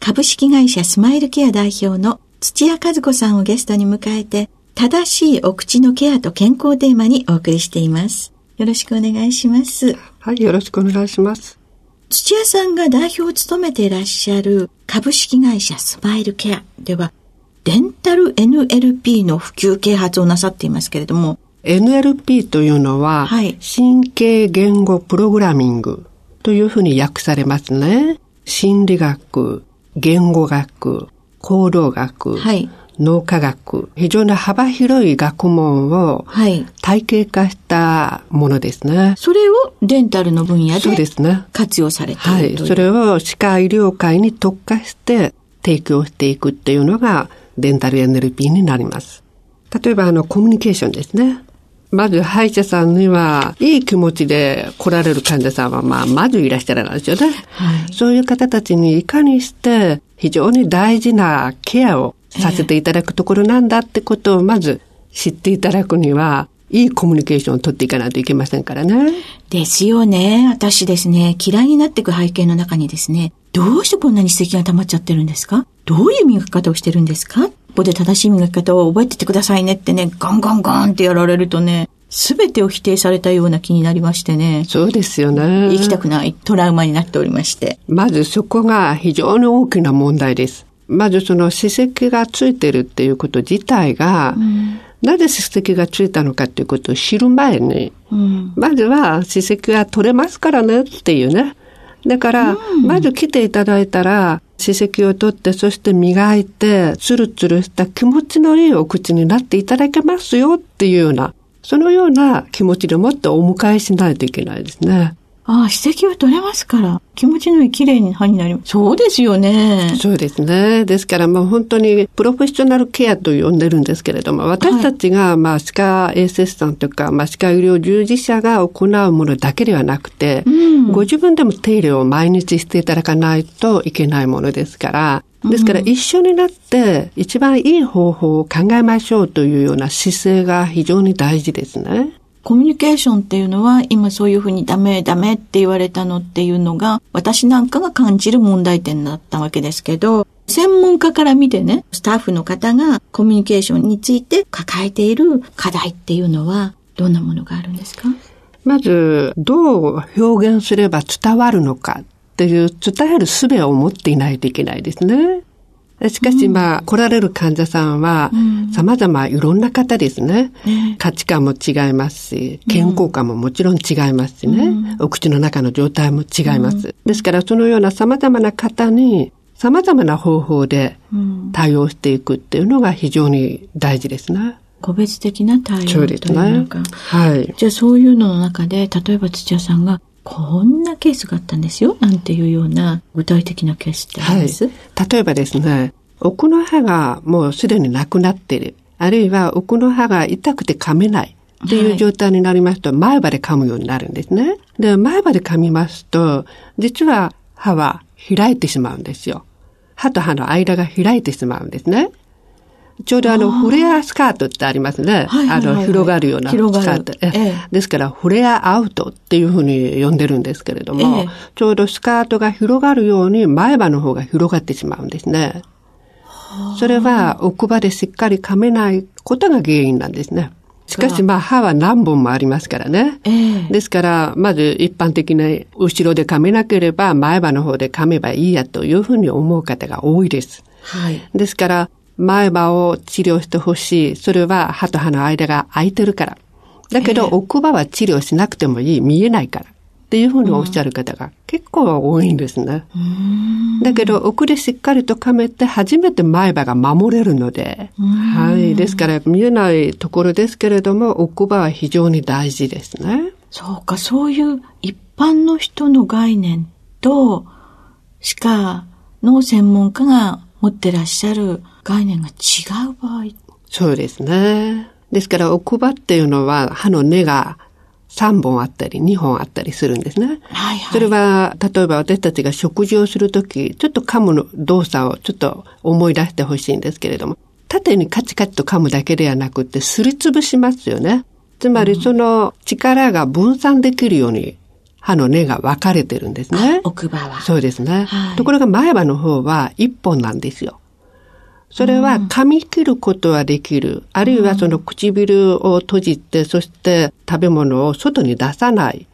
株式会社スマイルケア代表の土屋和子さんをゲストに迎えて正しいお口のケアと健康テーマにお送りしています。よろしくお願いします。はい、よろしくお願いします。土屋さんが代表を務めていらっしゃる株式会社スマイルケアでは、デンタル NLP の普及啓発をなさっていますけれども、NLP というのは、はい、神経言語プログラミングというふうに訳されますね。心理学、言語学、行動学、はい、脳科学、非常に幅広い学問を体系化したものですね。それをデンタルの分野で活用されているはい。それを歯科医療界に特化して提供していくっていうのがデンタル NLP になります。例えばあのコミュニケーションですね。まず歯医者さんには、いい気持ちで来られる患者さんは、まあ、まずいらっしゃらないですよね。はい、そういう方たちにいかにして非常に大事なケアをさせていただくところなんだってことをまず知っていただくには、いいコミュニケーションを取っていかないといけませんからね。ですよね。私ですね、嫌いになっていく背景の中にですね、どうしてこんなに指摘が溜まっちゃってるんですか？どういう磨き方をしてるんですか？ここで正しい磨き方を覚えててくださいねってね、ガンガンガンってやられるとね、すべてを否定されたような気になりましてね。そうですよね。生きたくないトラウマになっておりまして。まずそこが非常に大きな問題です。まずその歯石がついてるっていうこと自体が、うん、なぜ歯石がついたのかっていうことを知る前に、うん、まずは歯石が取れますからねっていうね。だから、うん、まず来ていただいたら、歯石を取って、そして磨いて、ツルツルした気持ちのいいお口になっていただけますよっていうような、そのような気持ちでもってお迎えしないといけないですね。ああ、歯石は取れますから。気持ちのいい綺麗に歯になります。そうですよね。そうですね。ですからもう本当にプロフェッショナルケアと呼んでるんですけれども、私たちがまあ歯科衛生士さんとか、まあ歯科医療従事者が行うものだけではなくて、うん、ご自分でも手入れを毎日していただかないといけないものですから、ですから一緒になって一番いい方法を考えましょうというような姿勢が非常に大事ですね。コミュニケーションっていうのは、今そういうふうにダメダメって言われたのっていうのが、私なんかが感じる問題点だったわけですけど、専門家から見てね、スタッフの方がコミュニケーションについて抱えている課題っていうのは、どんなものがあるんですか？まず、どう表現すれば伝わるのかっていう伝える術を持っていないといけないですね。しかし、まあ、来られる患者さんは、様々いろんな方ですね。価値観も違いますし、健康感ももちろん違いますしね。お口の中の状態も違います。ですから、そのような様々な方に、様々な方法で対応していくっていうのが非常に大事ですね。個別的な対応というのが。ね、はい。じゃあそういうのの中で、例えば土屋さんが、こんなケースがあったんですよ、なんていうような具体的なケースってあります、はい、例えばですね、奥の歯がもうすでになくなっている。あるいは奥の歯が痛くて噛めない。っていう状態になりますと、前歯で噛むようになるんですね。で、前歯で噛みますと、実は歯は開いてしまうんですよ。歯と歯の間が開いてしまうんですね。ちょうどあの、フレアスカートってありますね。あの、広がるようなスカート。ええ、ですから、フレアアウトっていうふうに呼んでるんですけれども、え、ちょうどスカートが広がるように前歯の方が広がってしまうんですね。それは奥歯でしっかり噛めないことが原因なんですね。しかしまあ歯は何本もありますからね。えー、ですから、まず一般的に後ろで噛めなければ前歯の方で噛めばいいやというふうに思う方が多いです。はい。ですから、前歯を治療してほしい。それは歯と歯の間が空いてるから。だけど、奥歯は治療しなくてもいい。見えないから。っていうふうにおっしゃる方が結構多いんですね。だけど、奥でしっかりと噛めて初めて前歯が守れるので、はい。ですから見えないところですけれども、奥歯は非常に大事ですね。そうか、そういう一般の人の概念と、歯科の専門家が持ってらっしゃる概念が違う場合。そうですね。ですから奥歯っていうのは歯の根が3本あったり2本あったりするんですね。はいはい、それは、例えば私たちが食事をするとき、ちょっと噛むの動作をちょっと思い出してほしいんですけれども、縦にカチカチと噛むだけではなくて、すりつぶしますよね。つまりその力が分散できるように歯の根が分かれてるんですね。奥歯は。そうですね。はい、ところが前歯の方は1本なんですよ。それは噛み切ることはできる。あるいはその唇を閉じて、そして食べ物を外に出さない。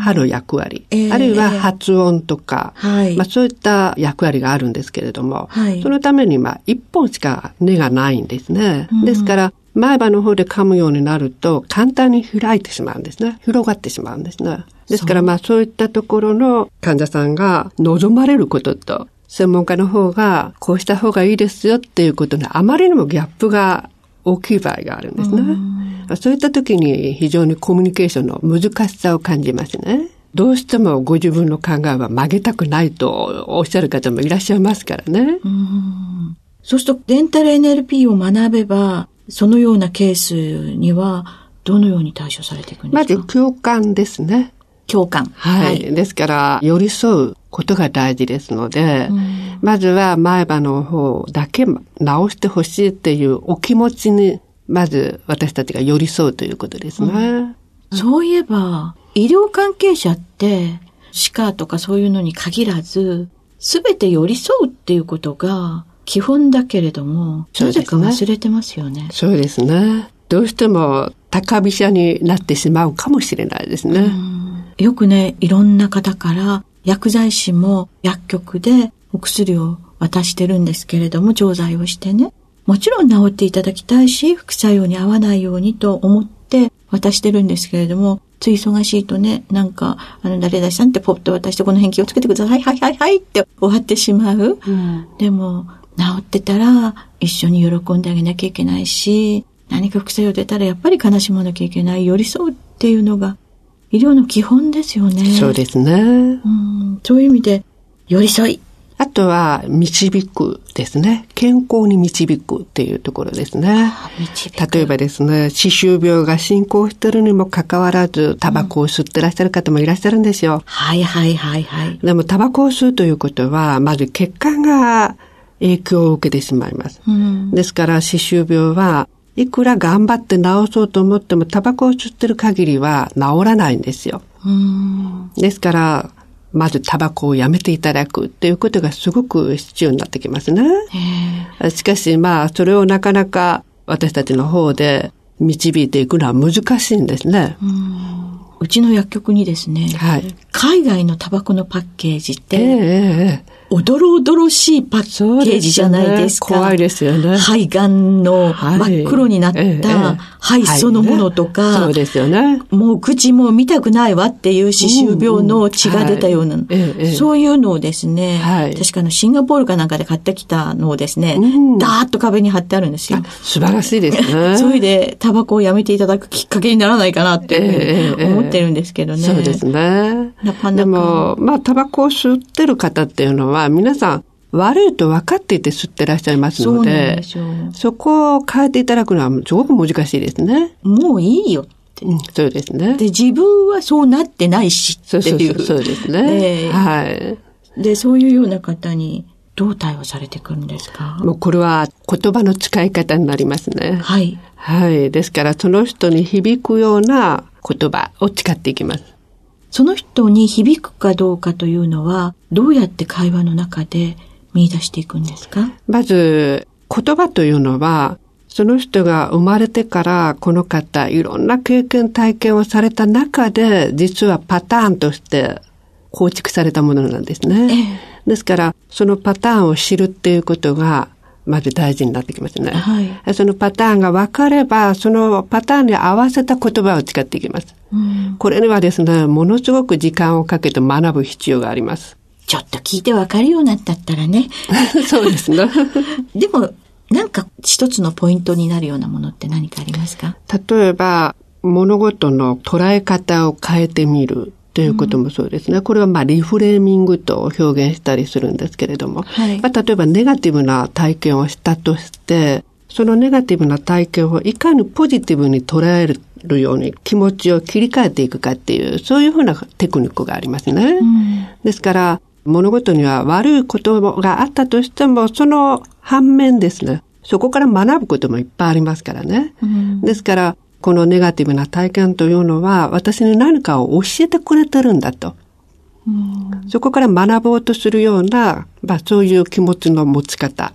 歯の役割、えー、あるいは発音とか、はい、まあ、そういった役割があるんですけれども、はい、そのためにまあ一本しか根がないんですね。ですから前歯の方で噛むようになると簡単に開いてしまうんですね。広がってしまうんですね。ですからまあそういったところの患者さんが望まれることと専門家の方が、こうした方がいいですよっていうことにあまりにもギャップが大きい場合があるんですね。そういった時に非常にコミュニケーションの難しさを感じますね。どうしてもご自分の考えは曲げたくないとおっしゃる方もいらっしゃいますからね。うそうすると、デンタル NLP を学べば、そのようなケースには、どのように対処されていくんですか？まず共感ですね。共感。はい。はい、ですから、寄り添うことが大事ですので、うん、まずは前歯の方だけ直してほしいっていうお気持ちに、まず私たちが寄り添うということですね。うん、そういえば、医療関係者って、歯科とかそういうのに限らず、すべて寄り添うっていうことが基本だけれども、なぜか忘れてますよね。そうですね。どうしても高飛車になってしまうかもしれないですね。うんよくね、いろんな方から薬剤師も薬局でお薬を渡してるんですけれども、錠剤をしてね。もちろん治っていただきたいし、副作用に合わないようにと思って渡してるんですけれども、つい忙しいとね、なんか、あの、誰々さんってポッと渡してこの辺気をつけてください。はいはいはいって終わってしまう。うん、でも、治ってたら一緒に喜んであげなきゃいけないし、何か副作用出たらやっぱり悲しまなきゃいけない。寄り添うっていうのが医療の基本ですよね。そうですね。うん、そういう意味で、寄り添い。あとは、導くですね。健康に導くっていうところですね。例えばですね、歯周病が進行しているにもかかわらず、タバコを吸ってらっしゃる方もいらっしゃるんですよ。うん、はいはいはいはい。でも、タバコを吸うということは、まず血管が影響を受けてしまいます。うん、ですから、歯周病はいくら頑張って治そうと思っても、タバコを吸ってる限りは治らないんですよ。ですから、まずタバコをやめていただくっていうことがすごく必要になってきますね。しかし、まあ、それをなかなか私たちの方で導いていくのは難しいんですね。うちの薬局にですね、はい、海外のタバコのパッケージって、えーおどろおどろしいパッケージじゃないですか。すね、怖いですよね。肺がんの真っ黒になった肺そのものとか、そうですよね。もう口も見たくないわっていう歯周病の血が出たような、そういうのをですね、はい、確かのシンガポールかなんかで買ってきたのをですね、ダーッと壁に貼ってあるんですよ。素晴らしいですね。それでタバコをやめていただくきっかけにならないかなって思ってるんですけどね。そうですね。なかなか。でも、まあ、タバコを吸ってる方っていうのは、皆さん悪いと分かっていて吸ってらっしゃいますので、そこを変えていただくのはすごく難しいですね。もういいよって。うん、そうですね。で、自分はそうなってないしっていう。そうそうそうですね。はい。で、そういうような方に、どう対応されてくるんですか？もうこれは言葉の使い方になりますね。はい。はい。ですからその人に響くような言葉を使っていきます。その人に響くかどうかというのは、どうやって会話の中で見出していくんですか？まず、言葉というのは、その人が生まれてからこの方、いろんな経験、体験をされた中で、実はパターンとして構築されたものなんですね。えですから、そのパターンを知るっていうことが、まず大事になってきますね。はい、そのパターンが分かれば、そのパターンに合わせた言葉を使っていきます。うん、これにはですね、ものすごく時間をかけて学ぶ必要があります。ちょっと聞いて分かるようになったったらね。そうですね。でも、なんか一つのポイントになるようなものって何かありますか？例えば、物事の捉え方を変えてみる。ということもそうですね。これはまあリフレーミングと表現したりするんですけれども、はい、まあ、例えばネガティブな体験をしたとして、そのネガティブな体験をいかにポジティブに捉えるように気持ちを切り替えていくかっていう、そういうふうなテクニックがありますね。うん、ですから、物事には悪いことがあったとしても、その反面ですね、そこから学ぶこともいっぱいありますからね。うん、ですから、このネガティブな体験というのは、私に何かを教えてくれてるんだと。うん、そこから学ぼうとするような、まあそういう気持ちの持ち方。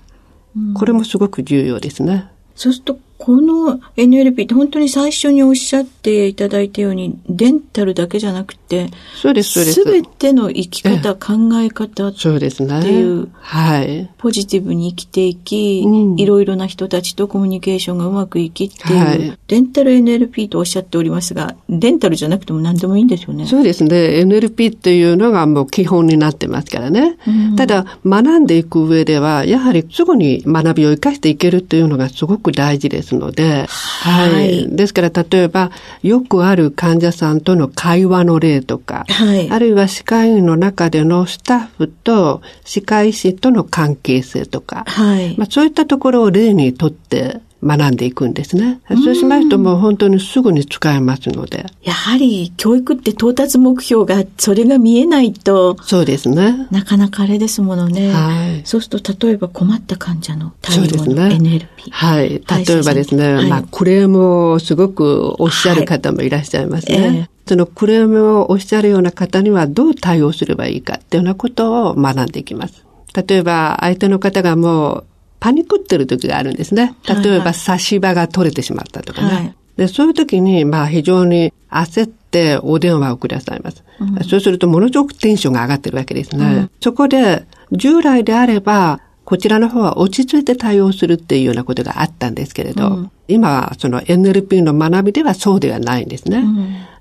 これもすごく重要ですね。そうすると、この NLP って本当に最初におっしゃっていただいたように、デンタルだけじゃなくて、そうです、そうです。すべての生き方、考え方っていう、はい。ポジティブに生きていき、うん、いろいろな人たちとコミュニケーションがうまくいきっていう、はい、デンタル NLP とおっしゃっておりますが、デンタルじゃなくても何でもいいんですよね。そうですね。NLP っていうのがもう基本になってますからね。うん、ただ、学んでいく上では、やはりすぐに学びを生かしていけるっていうのがすごく大事ですので、はい。はい、ですから、例えば、よくある患者さんとの会話の例とか、はい、あるいは歯科医院の中でのスタッフと歯科医師との関係性とか、はい、まあ、そういったところを例にとって学んでいくんですね。そうしますともう本当にすぐに使えますので。やはり教育って到達目標が、それが見えないと。そうですね。なかなかあれですものね。はい。そうすると例えば困った患者の対応の NLP。はい。例えばですね、はい、まあクレームをすごくおっしゃる方もいらっしゃいますね。はいえーそのクレームをおっしゃるような方にはどう対応すればいいかっていうようなことを学んでいきます。例えば相手の方がもうパニックってる時があるんですね。例えば差し歯が取れてしまったとかね。はい、で、そういう時に、まあ非常に焦ってお電話をくださいます。うん、そうするとものすごくテンションが上がってるわけですね。うん、そこで、従来であれば、こちらの方は落ち着いて対応するっていうようなことがあったんですけれど、うん、今はその NLP の学びではそうではないんですね。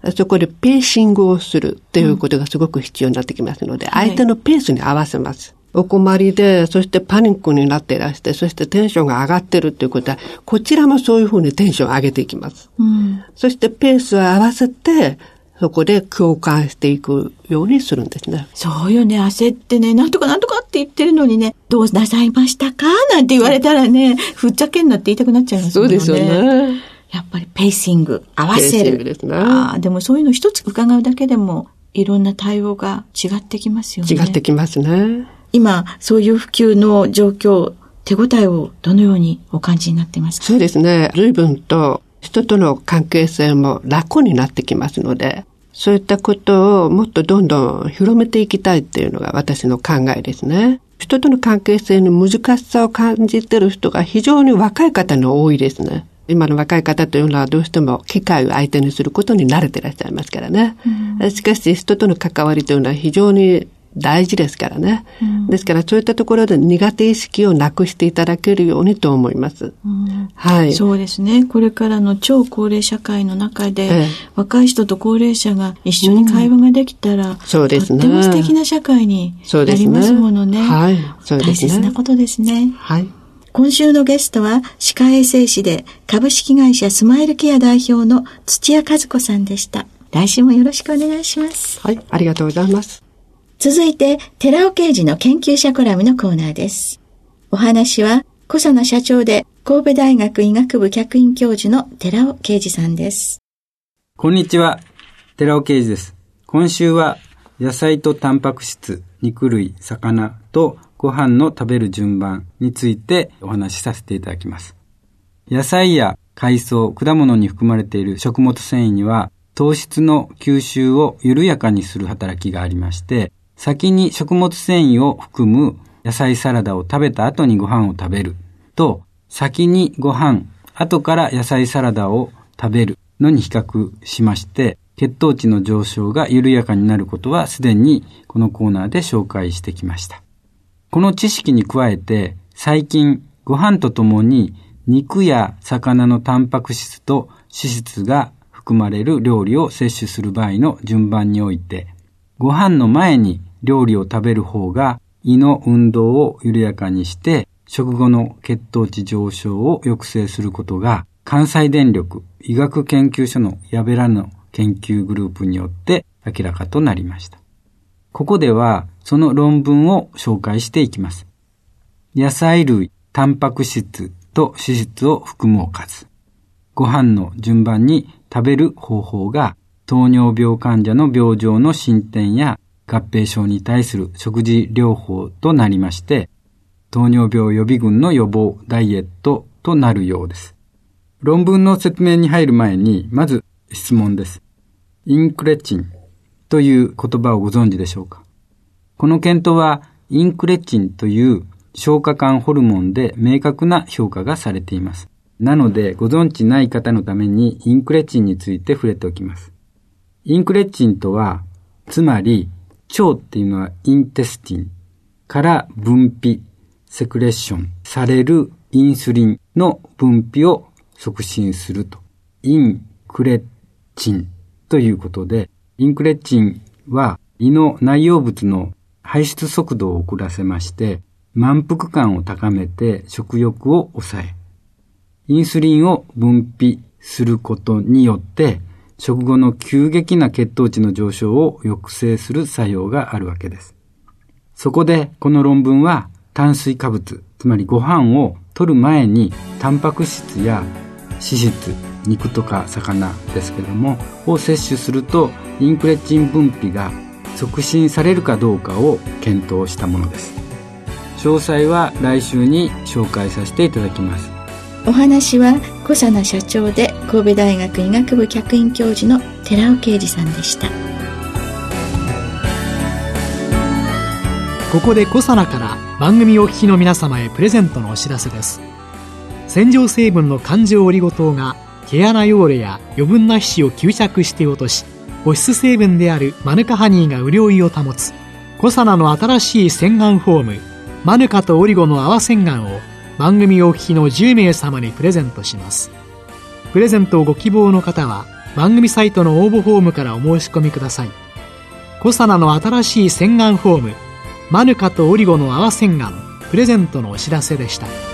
うん、そこでペーシングをするっていうことがすごく必要になってきますので、相手のペースに合わせます。お困りで、そしてパニックになっていらして、そしてテンションが上がってるっていうことは、こちらもそういうふうにテンションを上げていきます。うん、そしてペースを合わせて、そこで共感していくようにするんですね。そうよね。焦ってね、なんとかなんとかって言ってるのにね、どうなさいましたか？なんて言われたらね、ふっちゃけんなって言いたくなっちゃいますよね。そうですよね。やっぱりペーシング、合わせる。ペーシングですね。ああ、でもそういうの一つ伺うだけでも、いろんな対応が違ってきますよね。違ってきますね。今、そういう普及の状況、手応えをどのようにお感じになってますか？そうですね。随分と人との関係性も楽になってきますので、そういったことをもっとどんどん広めていきたいっていうのが私の考えですね。人との関係性に難しさを感じている人が非常に若い方に多いですね。今の若い方というのはどうしても機械を相手にすることに慣れていらっしゃいますからね。うん、しかし人との関わりというのは非常に大事ですからね、うん、ですからそういったところで苦手意識をなくしていただけるようにと思います。うん、はい。そうですね。これからの超高齢社会の中で、ええ、若い人と高齢者が一緒に会話ができたら、うん、そうですね。とっても素敵な社会になりますものね。ねはい。そうですね。大切なことですね。はい。今週のゲストは、歯科衛生士で株式会社スマイルケア代表の土屋和子さんでした。来週もよろしくお願いします。はい、ありがとうございます。続いて、寺尾刑事の研究者コラムのコーナーです。お話は、小佐野社長で神戸大学医学部客員教授の寺尾啓二さんです。こんにちは、寺尾啓二です。今週は、野菜とタンパク質、肉類、魚とご飯の食べる順番についてお話しさせていただきます。野菜や海藻、果物に含まれている食物繊維には糖質の吸収を緩やかにする働きがありまして、先に食物繊維を含む野菜サラダを食べた後にご飯を食べると、先にご飯、後から野菜サラダを食べるのに比較しまして、血糖値の上昇が緩やかになることはすでにこのコーナーで紹介してきました。この知識に加えて、最近ご飯とともに肉や魚のタンパク質と脂質が含まれる料理を摂取する場合の順番において、ご飯の前に料理を食べる方が胃の運動を緩やかにして食後の血糖値上昇を抑制することが関西電力医学研究所の矢部らの研究グループによって明らかとなりました。ここではその論文を紹介していきます。野菜類、タンパク質と脂質を含むおかず。ご飯の順番に食べる方法が糖尿病患者の病状の進展や合併症に対する食事療法となりまして、糖尿病予備軍の予防ダイエットとなるようです。論文の説明に入る前に、まず質問です。インクレチンという言葉をご存知でしょうか？この検討はインクレチンという消化管ホルモンで明確な評価がされています。なので、ご存知ない方のためにインクレチンについて触れておきます。インクレッチンとは、つまり、腸っていうのはインテスティンから分泌、セクレッションされるインスリンの分泌を促進すると。インクレッチンということで、インクレッチンは胃の内容物の排出速度を遅らせまして、満腹感を高めて食欲を抑え、インスリンを分泌することによって、食後の急激な血糖値の上昇を抑制する作用があるわけです。そこで、この論文は炭水化物、つまりご飯を取る前に、タンパク質や脂質、肉とか魚ですけども、を摂取すると、インクレチン分泌が促進されるかどうかを検討したものです。詳細は来週に紹介させていただきますお話は小佐奈社長で神戸大学医学部客員教授の寺尾啓二さんでした。ここで小佐奈から番組お聞きの皆様へプレゼントのお知らせです。洗浄成分の環状オリゴ糖が毛穴汚れや余分な皮脂を吸着して落とし保湿成分であるマヌカハニーが潤いを保つ。コサナの新しい洗顔フォームマヌカとオリゴの泡洗顔を番組お聞きの10名様にプレゼントします。プレゼントをご希望の方は番組サイトの応募フォームからお申し込みください。コサナの新しい洗顔フォームマヌカとオリゴの泡洗顔プレゼントのお知らせでした。